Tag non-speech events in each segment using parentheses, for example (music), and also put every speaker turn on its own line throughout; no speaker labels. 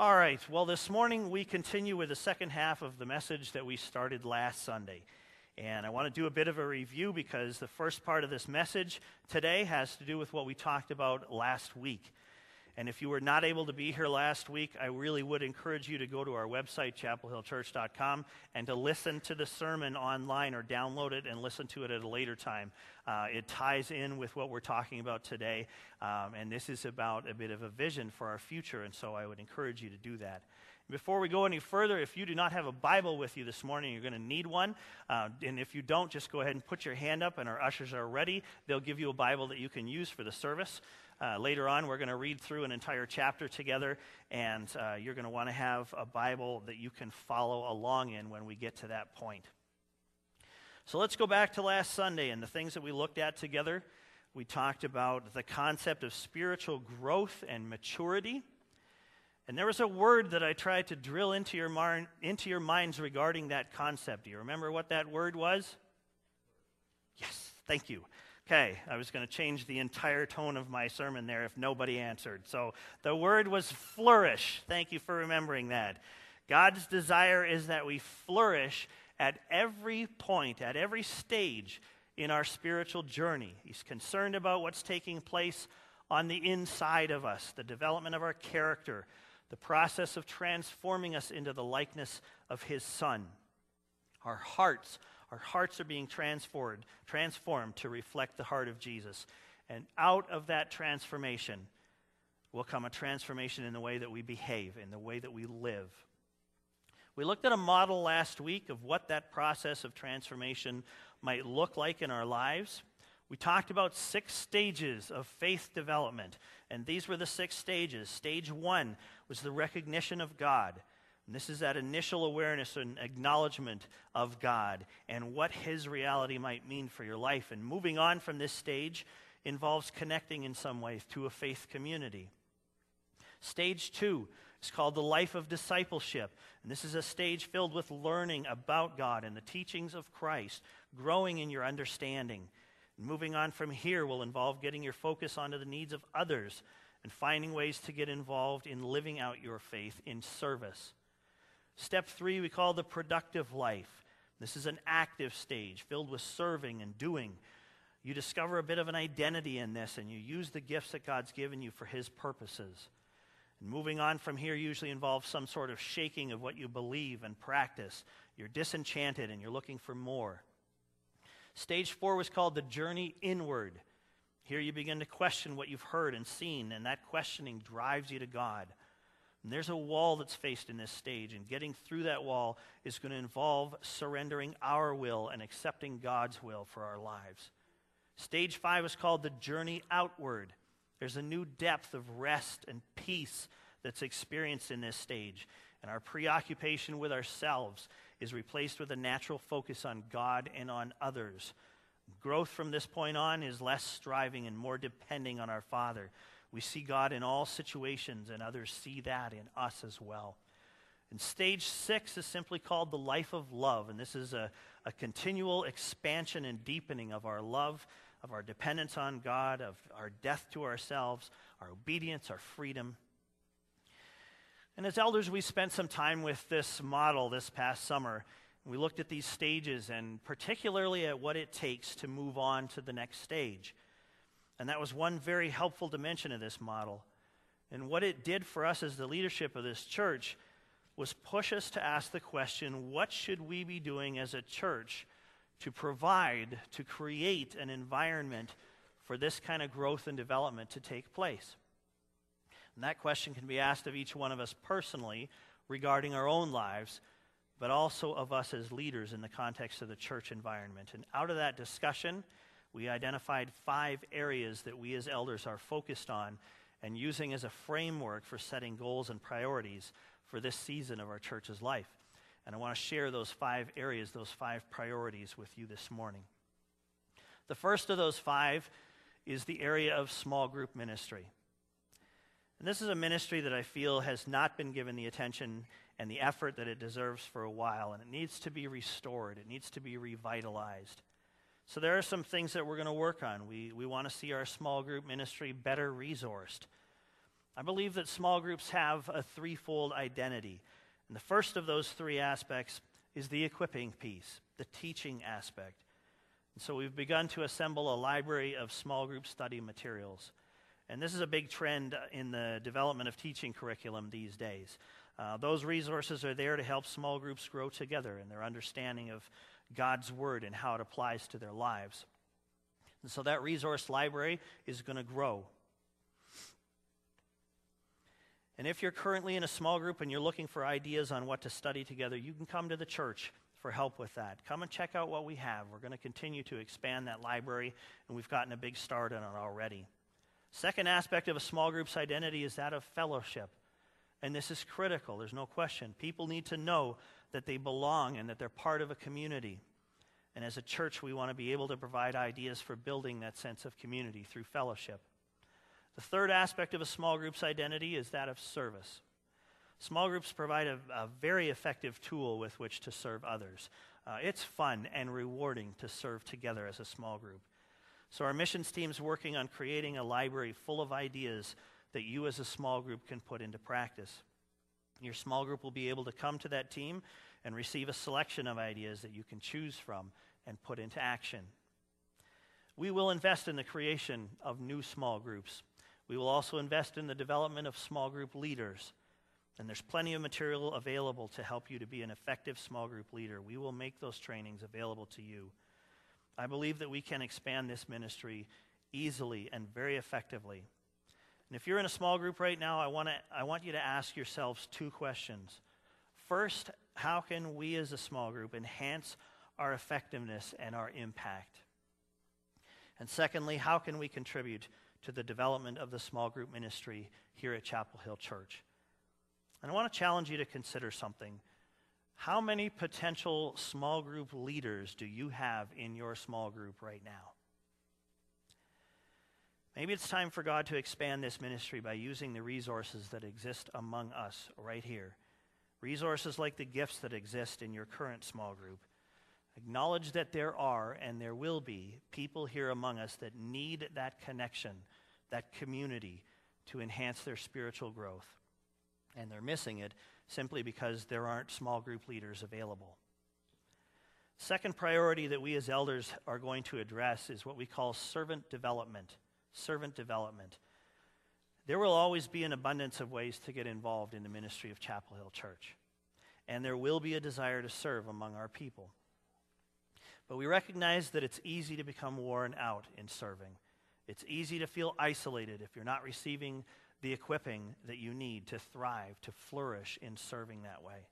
All right, well, this morning we continue with the second half of the message that we started last Sunday. And I want to do a bit of a review because the first part of this message today has to do with what we talked about last week. And if you were not able to be here last week, I really would encourage you to go to our website, chapelhillchurch.com, and to listen to the sermon online or download it and listen to it at a later time. Uh, it ties in with what we're talking about today, um, and this is about a bit of a vision for our future, and so I would encourage you to do that. Before we go any further, if you do not have a Bible with you this morning, you're going to need one. Uh, and if you don't, just go ahead and put your hand up, and our ushers are ready. They'll give you a Bible that you can use for the service. Uh, later on, we're going to read through an entire chapter together, and uh, you're going to want to have a Bible that you can follow along in when we get to that point. So let's go back to last Sunday and the things that we looked at together. We talked about the concept of spiritual growth and maturity. And there was a word that I tried to drill into your, mar- into your minds regarding that concept. Do you remember what that word was? Yes, thank you. Okay, I was going to change the entire tone of my sermon there if nobody answered. So the word was flourish. Thank you for remembering that. God's desire is that we flourish at every point, at every stage in our spiritual journey. He's concerned about what's taking place on the inside of us, the development of our character, the process of transforming us into the likeness of His Son. Our hearts our hearts are being transformed, transformed to reflect the heart of Jesus. And out of that transformation will come a transformation in the way that we behave, in the way that we live. We looked at a model last week of what that process of transformation might look like in our lives. We talked about six stages of faith development, and these were the six stages. Stage one was the recognition of God. And this is that initial awareness and acknowledgement of God and what His reality might mean for your life. And moving on from this stage involves connecting in some ways to a faith community. Stage two is called the life of discipleship. And this is a stage filled with learning about God and the teachings of Christ, growing in your understanding. And moving on from here will involve getting your focus onto the needs of others and finding ways to get involved in living out your faith in service. Step three, we call the productive life. This is an active stage filled with serving and doing. You discover a bit of an identity in this, and you use the gifts that God's given you for His purposes. And moving on from here usually involves some sort of shaking of what you believe and practice. You're disenchanted and you're looking for more. Stage four was called the journey inward. Here you begin to question what you've heard and seen, and that questioning drives you to God. And there's a wall that's faced in this stage, and getting through that wall is going to involve surrendering our will and accepting God's will for our lives. Stage five is called the journey outward. There's a new depth of rest and peace that's experienced in this stage, and our preoccupation with ourselves is replaced with a natural focus on God and on others. Growth from this point on is less striving and more depending on our Father. We see God in all situations, and others see that in us as well. And stage six is simply called the life of love, and this is a, a continual expansion and deepening of our love, of our dependence on God, of our death to ourselves, our obedience, our freedom. And as elders, we spent some time with this model this past summer. We looked at these stages and particularly at what it takes to move on to the next stage. And that was one very helpful dimension of this model. And what it did for us as the leadership of this church was push us to ask the question what should we be doing as a church to provide, to create an environment for this kind of growth and development to take place? And that question can be asked of each one of us personally regarding our own lives, but also of us as leaders in the context of the church environment. And out of that discussion, we identified five areas that we as elders are focused on and using as a framework for setting goals and priorities for this season of our church's life. And I want to share those five areas, those five priorities with you this morning. The first of those five is the area of small group ministry. And this is a ministry that I feel has not been given the attention and the effort that it deserves for a while, and it needs to be restored, it needs to be revitalized. So there are some things that we're going to work on. We, we want to see our small group ministry better resourced. I believe that small groups have a threefold identity. And the first of those three aspects is the equipping piece, the teaching aspect. And so we've begun to assemble a library of small group study materials. And this is a big trend in the development of teaching curriculum these days. Uh, those resources are there to help small groups grow together in their understanding of God's Word and how it applies to their lives. And so that resource library is going to grow. And if you're currently in a small group and you're looking for ideas on what to study together, you can come to the church for help with that. Come and check out what we have. We're going to continue to expand that library, and we've gotten a big start on it already. Second aspect of a small group's identity is that of fellowship. And this is critical, there's no question. People need to know that they belong and that they're part of a community. And as a church, we want to be able to provide ideas for building that sense of community through fellowship. The third aspect of a small group's identity is that of service. Small groups provide a, a very effective tool with which to serve others. Uh, it's fun and rewarding to serve together as a small group. So, our missions team is working on creating a library full of ideas that you as a small group can put into practice. Your small group will be able to come to that team and receive a selection of ideas that you can choose from and put into action. We will invest in the creation of new small groups. We will also invest in the development of small group leaders. And there's plenty of material available to help you to be an effective small group leader. We will make those trainings available to you. I believe that we can expand this ministry easily and very effectively. And if you're in a small group right now, I, wanna, I want you to ask yourselves two questions. First, how can we as a small group enhance our effectiveness and our impact? And secondly, how can we contribute to the development of the small group ministry here at Chapel Hill Church? And I want to challenge you to consider something. How many potential small group leaders do you have in your small group right now? Maybe it's time for God to expand this ministry by using the resources that exist among us right here. Resources like the gifts that exist in your current small group. Acknowledge that there are and there will be people here among us that need that connection, that community to enhance their spiritual growth. And they're missing it simply because there aren't small group leaders available. Second priority that we as elders are going to address is what we call servant development servant development. There will always be an abundance of ways to get involved in the ministry of Chapel Hill Church, and there will be a desire to serve among our people. But we recognize that it's easy to become worn out in serving. It's easy to feel isolated if you're not receiving the equipping that you need to thrive, to flourish in serving that way.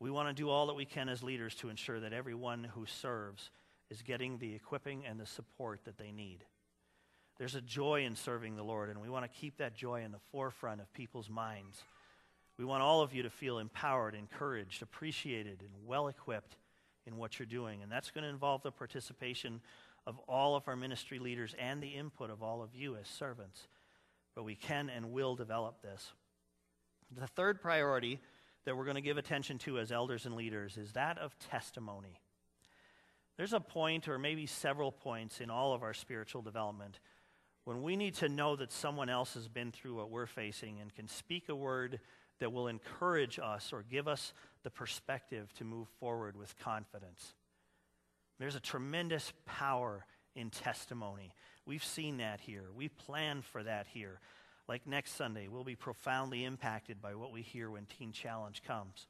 We want to do all that we can as leaders to ensure that everyone who serves is getting the equipping and the support that they need. There's a joy in serving the Lord, and we want to keep that joy in the forefront of people's minds. We want all of you to feel empowered, encouraged, appreciated, and well equipped in what you're doing. And that's going to involve the participation of all of our ministry leaders and the input of all of you as servants. But we can and will develop this. The third priority that we're going to give attention to as elders and leaders is that of testimony. There's a point, or maybe several points, in all of our spiritual development when we need to know that someone else has been through what we're facing and can speak a word that will encourage us or give us the perspective to move forward with confidence. There's a tremendous power in testimony. We've seen that here. We plan for that here. Like next Sunday, we'll be profoundly impacted by what we hear when Teen Challenge comes.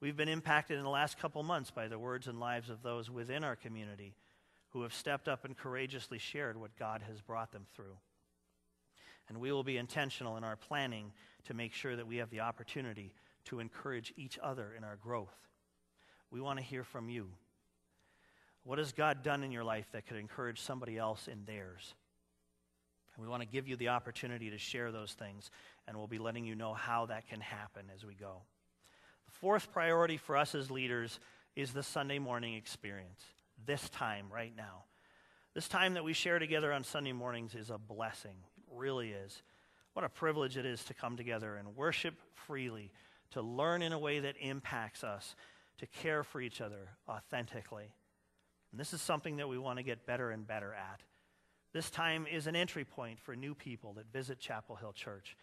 We've been impacted in the last couple months by the words and lives of those within our community who have stepped up and courageously shared what God has brought them through. And we will be intentional in our planning to make sure that we have the opportunity to encourage each other in our growth. We want to hear from you. What has God done in your life that could encourage somebody else in theirs? And we want to give you the opportunity to share those things, and we'll be letting you know how that can happen as we go. The fourth priority for us as leaders is the Sunday morning experience this time right now. This time that we share together on Sunday mornings is a blessing. It really is. What a privilege it is to come together and worship freely, to learn in a way that impacts us, to care for each other authentically. And this is something that we want to get better and better at. This time is an entry point for new people that visit Chapel Hill Church.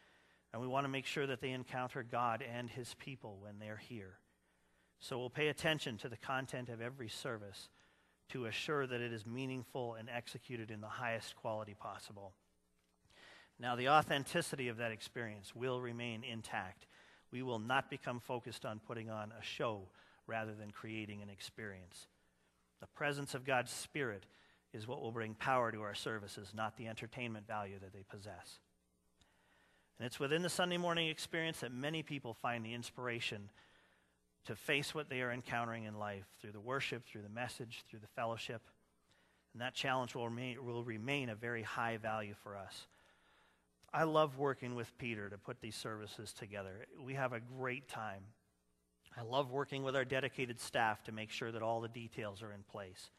And we want to make sure that they encounter God and his people when they're here. So we'll pay attention to the content of every service to assure that it is meaningful and executed in the highest quality possible. Now, the authenticity of that experience will remain intact. We will not become focused on putting on a show rather than creating an experience. The presence of God's Spirit is what will bring power to our services, not the entertainment value that they possess. And it's within the Sunday morning experience that many people find the inspiration to face what they are encountering in life through the worship, through the message, through the fellowship. And that challenge will remain, will remain a very high value for us. I love working with Peter to put these services together. We have a great time. I love working with our dedicated staff to make sure that all the details are in place.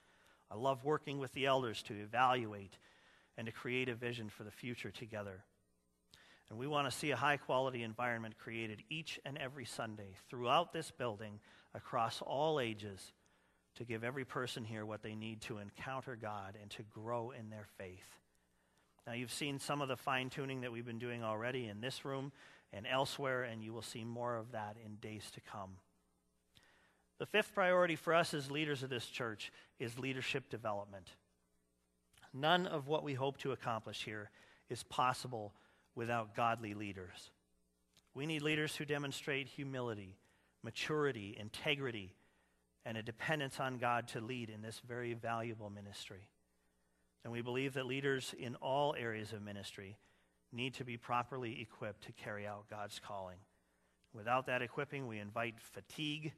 I love working with the elders to evaluate and to create a vision for the future together. And we want to see a high quality environment created each and every Sunday throughout this building across all ages to give every person here what they need to encounter God and to grow in their faith. Now, you've seen some of the fine tuning that we've been doing already in this room and elsewhere, and you will see more of that in days to come. The fifth priority for us as leaders of this church is leadership development. None of what we hope to accomplish here is possible without godly leaders. We need leaders who demonstrate humility, maturity, integrity, and a dependence on God to lead in this very valuable ministry. And we believe that leaders in all areas of ministry need to be properly equipped to carry out God's calling. Without that equipping, we invite fatigue,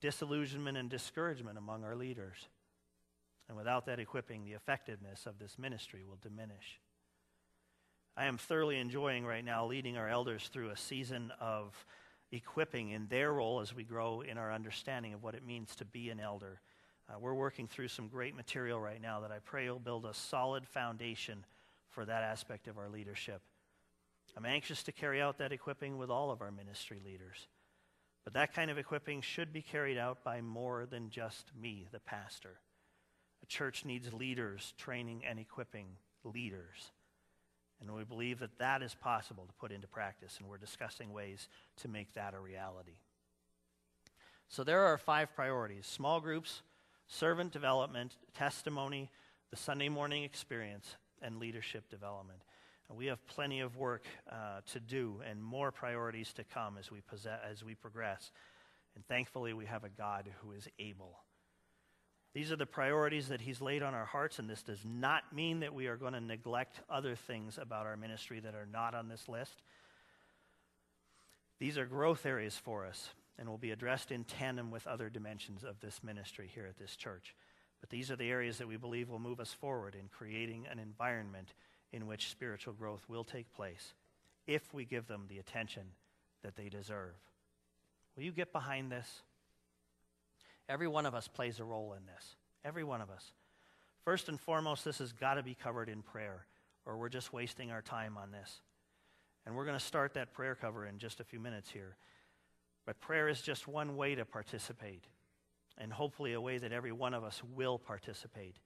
disillusionment, and discouragement among our leaders. And without that equipping, the effectiveness of this ministry will diminish. I am thoroughly enjoying right now leading our elders through a season of equipping in their role as we grow in our understanding of what it means to be an elder. Uh, we're working through some great material right now that I pray will build a solid foundation for that aspect of our leadership. I'm anxious to carry out that equipping with all of our ministry leaders. But that kind of equipping should be carried out by more than just me, the pastor. A church needs leaders training and equipping leaders. And we believe that that is possible to put into practice, and we're discussing ways to make that a reality. So there are five priorities small groups, servant development, testimony, the Sunday morning experience, and leadership development. And we have plenty of work uh, to do and more priorities to come as we, possess, as we progress. And thankfully, we have a God who is able. These are the priorities that He's laid on our hearts, and this does not mean that we are going to neglect other things about our ministry that are not on this list. These are growth areas for us and will be addressed in tandem with other dimensions of this ministry here at this church. But these are the areas that we believe will move us forward in creating an environment in which spiritual growth will take place if we give them the attention that they deserve. Will you get behind this? Every one of us plays a role in this. Every one of us. First and foremost, this has got to be covered in prayer, or we're just wasting our time on this. And we're going to start that prayer cover in just a few minutes here. But prayer is just one way to participate, and hopefully a way that every one of us will participate.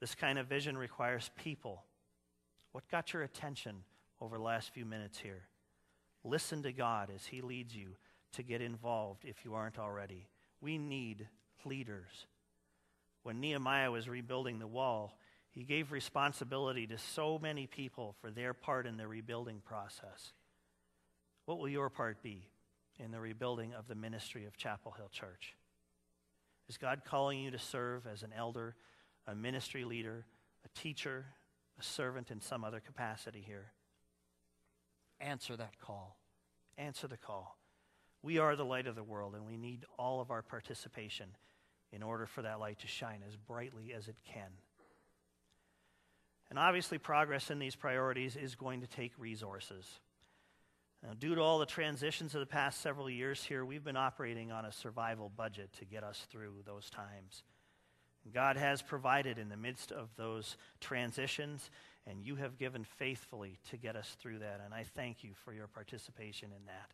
This kind of vision requires people. What got your attention over the last few minutes here? Listen to God as He leads you to get involved if you aren't already. We need leaders. When Nehemiah was rebuilding the wall, he gave responsibility to so many people for their part in the rebuilding process. What will your part be in the rebuilding of the ministry of Chapel Hill Church? Is God calling you to serve as an elder, a ministry leader, a teacher, a servant in some other capacity here? Answer that call. Answer the call. We are the light of the world, and we need all of our participation in order for that light to shine as brightly as it can. And obviously, progress in these priorities is going to take resources. Now, due to all the transitions of the past several years here, we've been operating on a survival budget to get us through those times. God has provided in the midst of those transitions, and you have given faithfully to get us through that. And I thank you for your participation in that.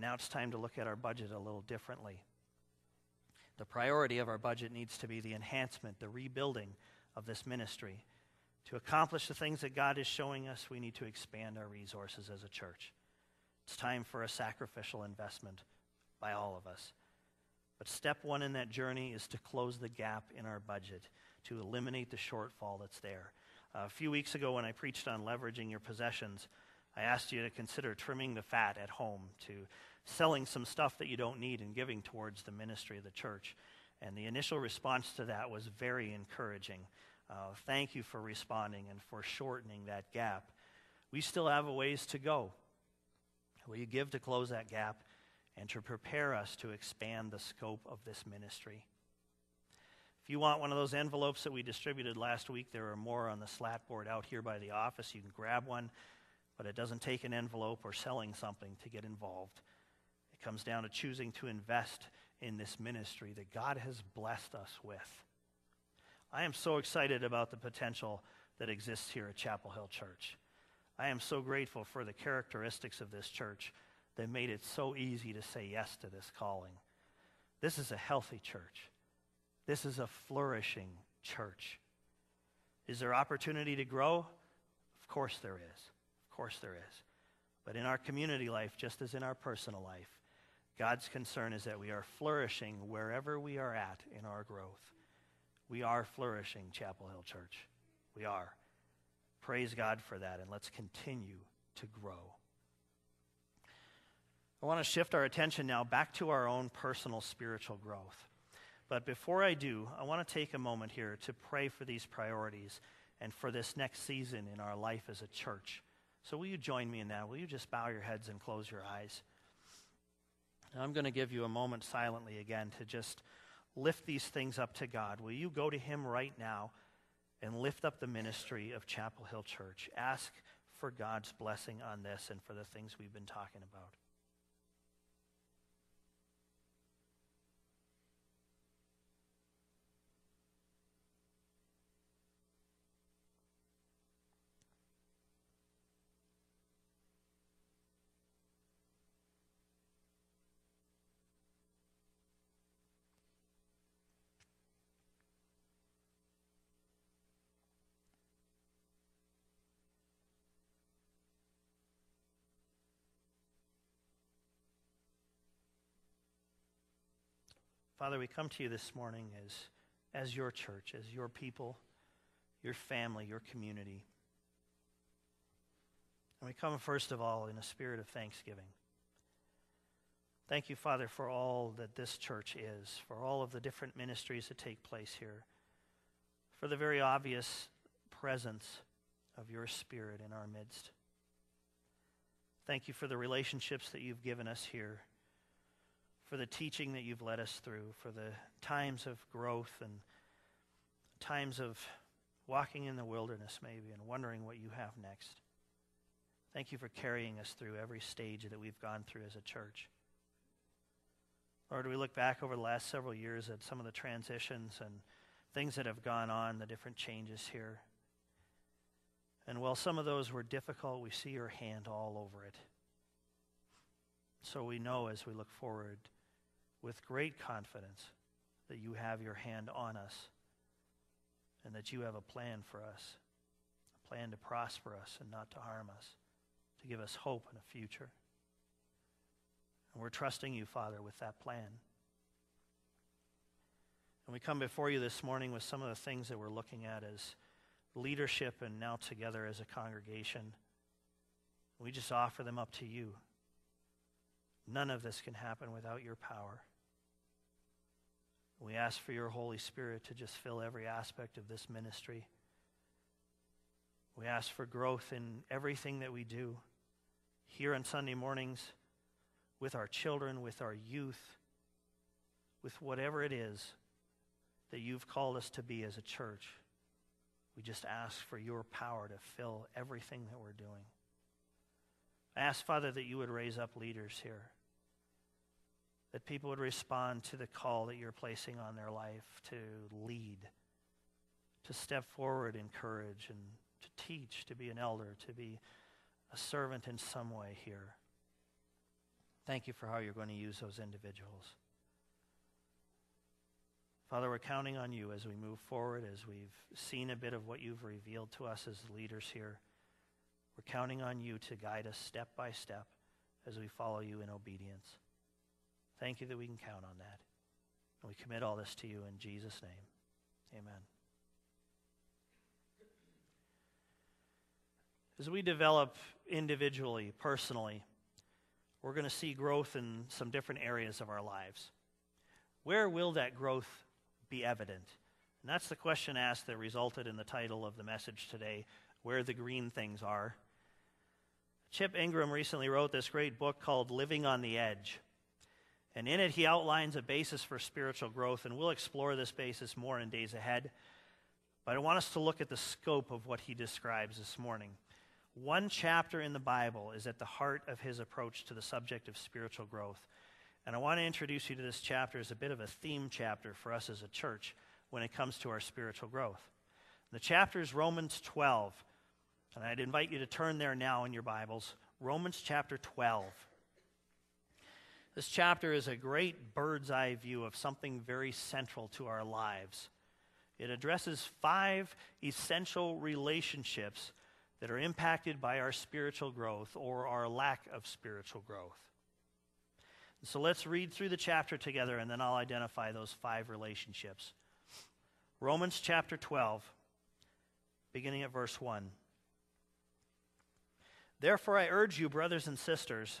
Now it's time to look at our budget a little differently. The priority of our budget needs to be the enhancement, the rebuilding of this ministry To accomplish the things that God is showing us, we need to expand our resources as a church. It's time for a sacrificial investment by all of us. But step one in that journey is to close the gap in our budget, to eliminate the shortfall that's there. Uh, a few weeks ago, when I preached on leveraging your possessions, I asked you to consider trimming the fat at home, to selling some stuff that you don't need and giving towards the ministry of the church. And the initial response to that was very encouraging. Uh, thank you for responding and for shortening that gap. We still have a ways to go. Will you give to close that gap and to prepare us to expand the scope of this ministry? If you want one of those envelopes that we distributed last week, there are more on the slat board out here by the office. You can grab one, but it doesn't take an envelope or selling something to get involved. It comes down to choosing to invest in this ministry that God has blessed us with. I am so excited about the potential that exists here at Chapel Hill Church. I am so grateful for the characteristics of this church that made it so easy to say yes to this calling. This is a healthy church. This is a flourishing church. Is there opportunity to grow? Of course there is. Course there is. But in our community life, just as in our personal life, God's concern is that we are flourishing wherever we are at in our growth. We are flourishing, Chapel Hill Church. We are. Praise God for that, and let's continue to grow. I want to shift our attention now back to our own personal spiritual growth. But before I do, I want to take a moment here to pray for these priorities and for this next season in our life as a church. So, will you join me in that? Will you just bow your heads and close your eyes? And I'm going to give you a moment silently again to just lift these things up to God. Will you go to Him right now and lift up the ministry of Chapel Hill Church? Ask for God's blessing on this and for the things we've been talking about. Father, we come to you this morning as, as your church, as your people, your family, your community. And we come, first of all, in a spirit of thanksgiving. Thank you, Father, for all that this church is, for all of the different ministries that take place here, for the very obvious presence of your Spirit in our midst. Thank you for the relationships that you've given us here for the teaching that you've led us through, for the times of growth and times of walking in the wilderness, maybe, and wondering what you have next. Thank you for carrying us through every stage that we've gone through as a church. Lord, we look back over the last several years at some of the transitions and things that have gone on, the different changes here. And while some of those were difficult, we see your hand all over it. So we know as we look forward with great confidence that you have your hand on us and that you have a plan for us, a plan to prosper us and not to harm us, to give us hope and a future. And we're trusting you, Father, with that plan. And we come before you this morning with some of the things that we're looking at as leadership and now together as a congregation. We just offer them up to you. None of this can happen without your power. We ask for your Holy Spirit to just fill every aspect of this ministry. We ask for growth in everything that we do here on Sunday mornings, with our children, with our youth, with whatever it is that you've called us to be as a church. We just ask for your power to fill everything that we're doing. I ask, Father, that you would raise up leaders here that people would respond to the call that you're placing on their life to lead, to step forward in courage, and to teach, to be an elder, to be a servant in some way here. Thank you for how you're going to use those individuals. Father, we're counting on you as we move forward, as we've seen a bit of what you've revealed to us as leaders here. We're counting on you to guide us step by step as we follow you in obedience. Thank you that we can count on that. And we commit all this to you in Jesus' name. Amen. As we develop individually, personally, we're going to see growth in some different areas of our lives. Where will that growth be evident? And that's the question asked that resulted in the title of the message today Where the Green Things Are. Chip Ingram recently wrote this great book called Living on the Edge. And in it, he outlines a basis for spiritual growth, and we'll explore this basis more in days ahead. But I want us to look at the scope of what he describes this morning. One chapter in the Bible is at the heart of his approach to the subject of spiritual growth. And I want to introduce you to this chapter as a bit of a theme chapter for us as a church when it comes to our spiritual growth. The chapter is Romans 12. And I'd invite you to turn there now in your Bibles. Romans chapter 12. This chapter is a great bird's eye view of something very central to our lives. It addresses five essential relationships that are impacted by our spiritual growth or our lack of spiritual growth. So let's read through the chapter together and then I'll identify those five relationships. Romans chapter 12, beginning at verse 1. Therefore, I urge you, brothers and sisters,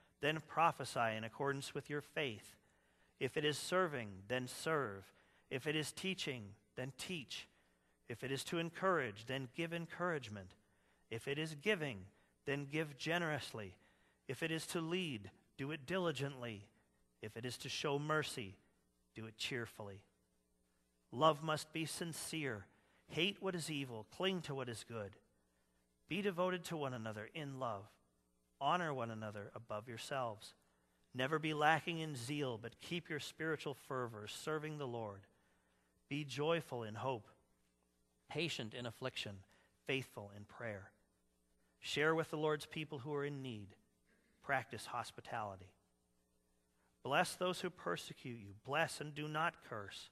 then prophesy in accordance with your faith. If it is serving, then serve. If it is teaching, then teach. If it is to encourage, then give encouragement. If it is giving, then give generously. If it is to lead, do it diligently. If it is to show mercy, do it cheerfully. Love must be sincere. Hate what is evil, cling to what is good. Be devoted to one another in love. Honor one another above yourselves. Never be lacking in zeal, but keep your spiritual fervor, serving the Lord. Be joyful in hope, patient in affliction, faithful in prayer. Share with the Lord's people who are in need. Practice hospitality. Bless those who persecute you. Bless and do not curse.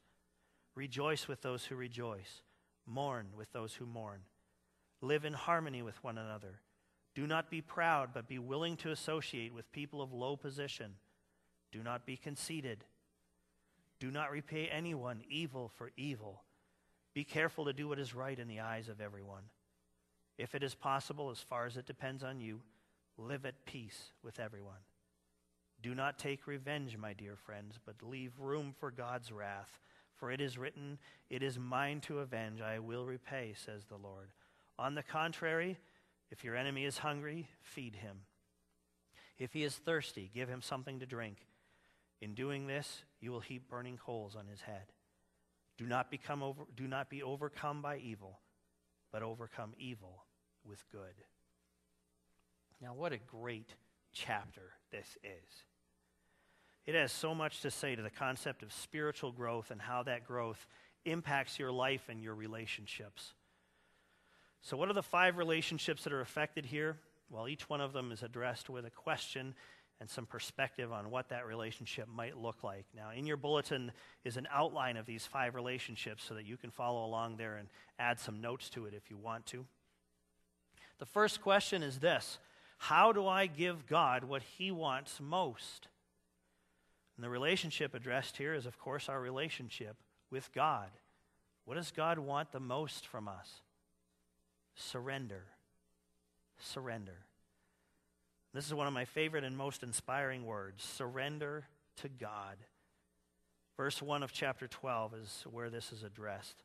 Rejoice with those who rejoice. Mourn with those who mourn. Live in harmony with one another. Do not be proud, but be willing to associate with people of low position. Do not be conceited. Do not repay anyone evil for evil. Be careful to do what is right in the eyes of everyone. If it is possible, as far as it depends on you, live at peace with everyone. Do not take revenge, my dear friends, but leave room for God's wrath. For it is written, It is mine to avenge, I will repay, says the Lord. On the contrary, if your enemy is hungry, feed him. If he is thirsty, give him something to drink. In doing this, you will heap burning coals on his head. Do not, become over, do not be overcome by evil, but overcome evil with good. Now, what a great chapter this is. It has so much to say to the concept of spiritual growth and how that growth impacts your life and your relationships. So, what are the five relationships that are affected here? Well, each one of them is addressed with a question and some perspective on what that relationship might look like. Now, in your bulletin is an outline of these five relationships so that you can follow along there and add some notes to it if you want to. The first question is this How do I give God what He wants most? And the relationship addressed here is, of course, our relationship with God. What does God want the most from us? Surrender. Surrender. This is one of my favorite and most inspiring words surrender to God. Verse 1 of chapter 12 is where this is addressed.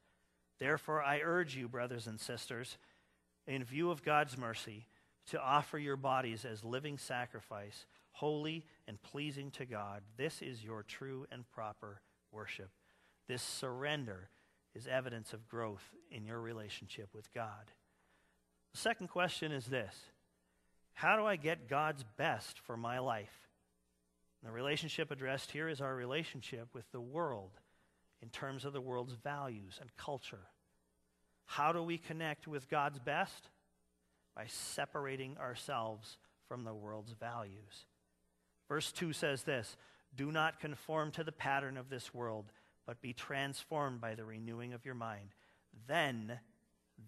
Therefore, I urge you, brothers and sisters, in view of God's mercy, to offer your bodies as living sacrifice, holy and pleasing to God. This is your true and proper worship. This surrender is evidence of growth in your relationship with God. Second question is this How do I get God's best for my life? The relationship addressed here is our relationship with the world in terms of the world's values and culture. How do we connect with God's best? By separating ourselves from the world's values. Verse 2 says this Do not conform to the pattern of this world, but be transformed by the renewing of your mind. Then,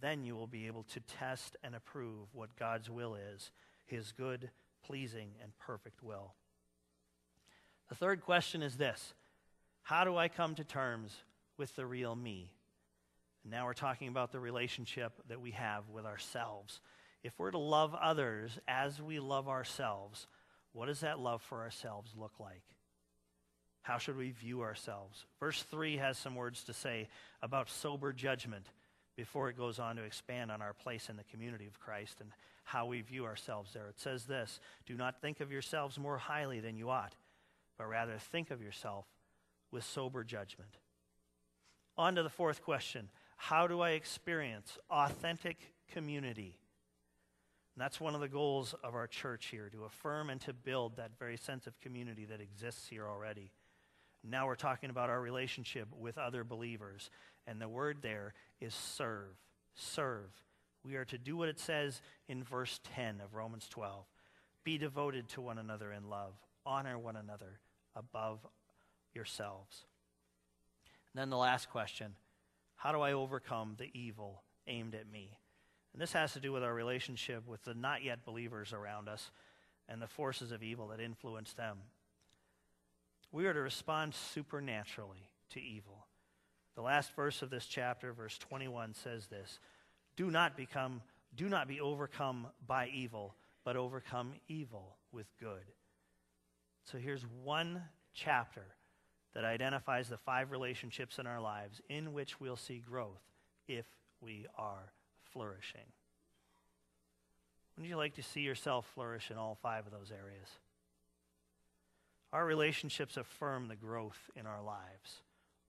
then you will be able to test and approve what God's will is, his good, pleasing, and perfect will. The third question is this How do I come to terms with the real me? And now we're talking about the relationship that we have with ourselves. If we're to love others as we love ourselves, what does that love for ourselves look like? How should we view ourselves? Verse 3 has some words to say about sober judgment before it goes on to expand on our place in the community of Christ and how we view ourselves there. It says this Do not think of yourselves more highly than you ought but rather think of yourself with sober judgment. On to the fourth question How do I experience authentic community? And that's one of the goals of our church here to affirm and to build that very sense of community that exists here already. Now we're talking about our relationship with other believers. And the word there is serve. Serve. We are to do what it says in verse 10 of Romans 12 be devoted to one another in love, honor one another, above yourselves. And then the last question how do I overcome the evil aimed at me? And this has to do with our relationship with the not yet believers around us and the forces of evil that influence them. We are to respond supernaturally to evil. The last verse of this chapter, verse 21, says this Do not become, do not be overcome by evil, but overcome evil with good. So here's one chapter that identifies the five relationships in our lives in which we'll see growth if we are flourishing. Wouldn't you like to see yourself flourish in all five of those areas? Our relationships affirm the growth in our lives,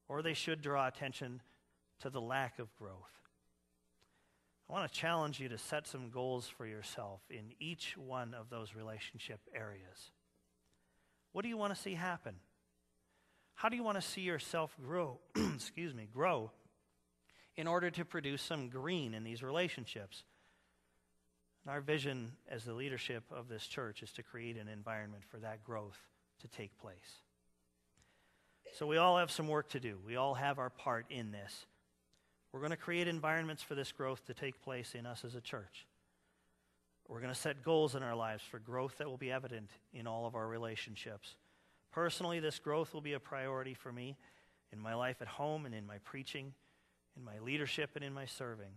or they should draw attention to the lack of growth. I want to challenge you to set some goals for yourself in each one of those relationship areas. What do you want to see happen? How do you want to see yourself grow? (clears throat) excuse me, grow in order to produce some green in these relationships? And our vision as the leadership of this church is to create an environment for that growth to take place. So we all have some work to do. We all have our part in this. We're going to create environments for this growth to take place in us as a church. We're going to set goals in our lives for growth that will be evident in all of our relationships. Personally, this growth will be a priority for me in my life at home and in my preaching, in my leadership, and in my serving.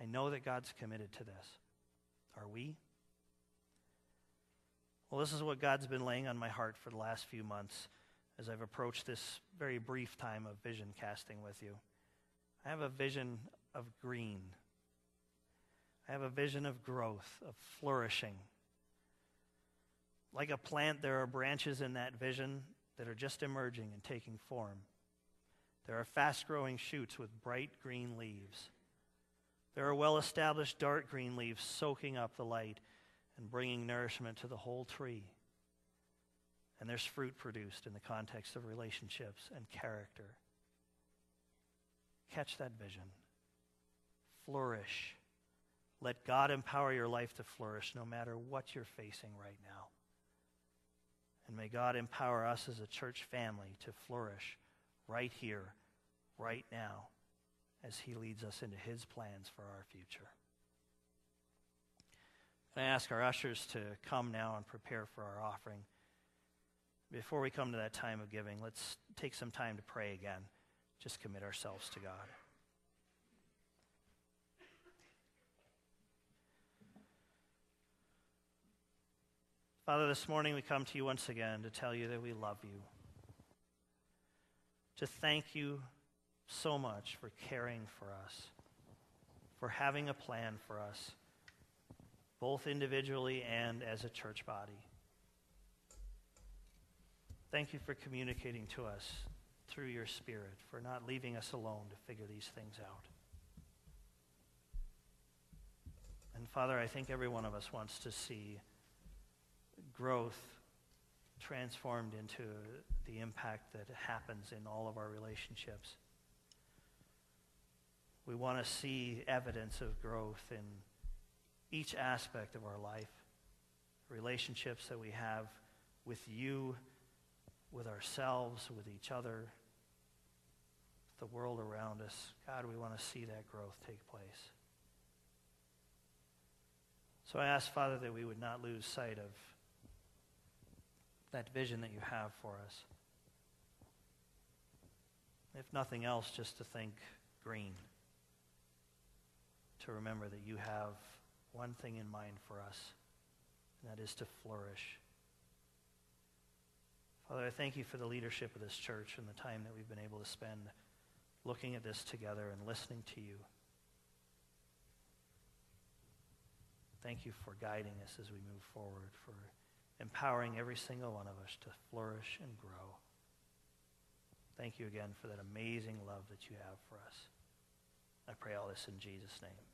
I know that God's committed to this. Are we? Well, this is what God's been laying on my heart for the last few months as I've approached this very brief time of vision casting with you. I have a vision of green I have a vision of growth, of flourishing. Like a plant, there are branches in that vision that are just emerging and taking form. There are fast growing shoots with bright green leaves. There are well established dark green leaves soaking up the light and bringing nourishment to the whole tree. And there's fruit produced in the context of relationships and character. Catch that vision. Flourish. Let God empower your life to flourish no matter what you're facing right now. And may God empower us as a church family to flourish right here, right now, as He leads us into His plans for our future. I ask our ushers to come now and prepare for our offering. Before we come to that time of giving, let's take some time to pray again, just commit ourselves to God. Father, this morning we come to you once again to tell you that we love you, to thank you so much for caring for us, for having a plan for us, both individually and as a church body. Thank you for communicating to us through your Spirit, for not leaving us alone to figure these things out. And Father, I think every one of us wants to see growth transformed into the impact that happens in all of our relationships. We want to see evidence of growth in each aspect of our life, relationships that we have with you, with ourselves, with each other, the world around us. God, we want to see that growth take place. So I ask, Father, that we would not lose sight of that vision that you have for us. If nothing else, just to think green. To remember that you have one thing in mind for us, and that is to flourish. Father, I thank you for the leadership of this church and the time that we've been able to spend looking at this together and listening to you. Thank you for guiding us as we move forward, for empowering every single one of us to flourish and grow. Thank you again for that amazing love that you have for us. I pray all this in Jesus' name.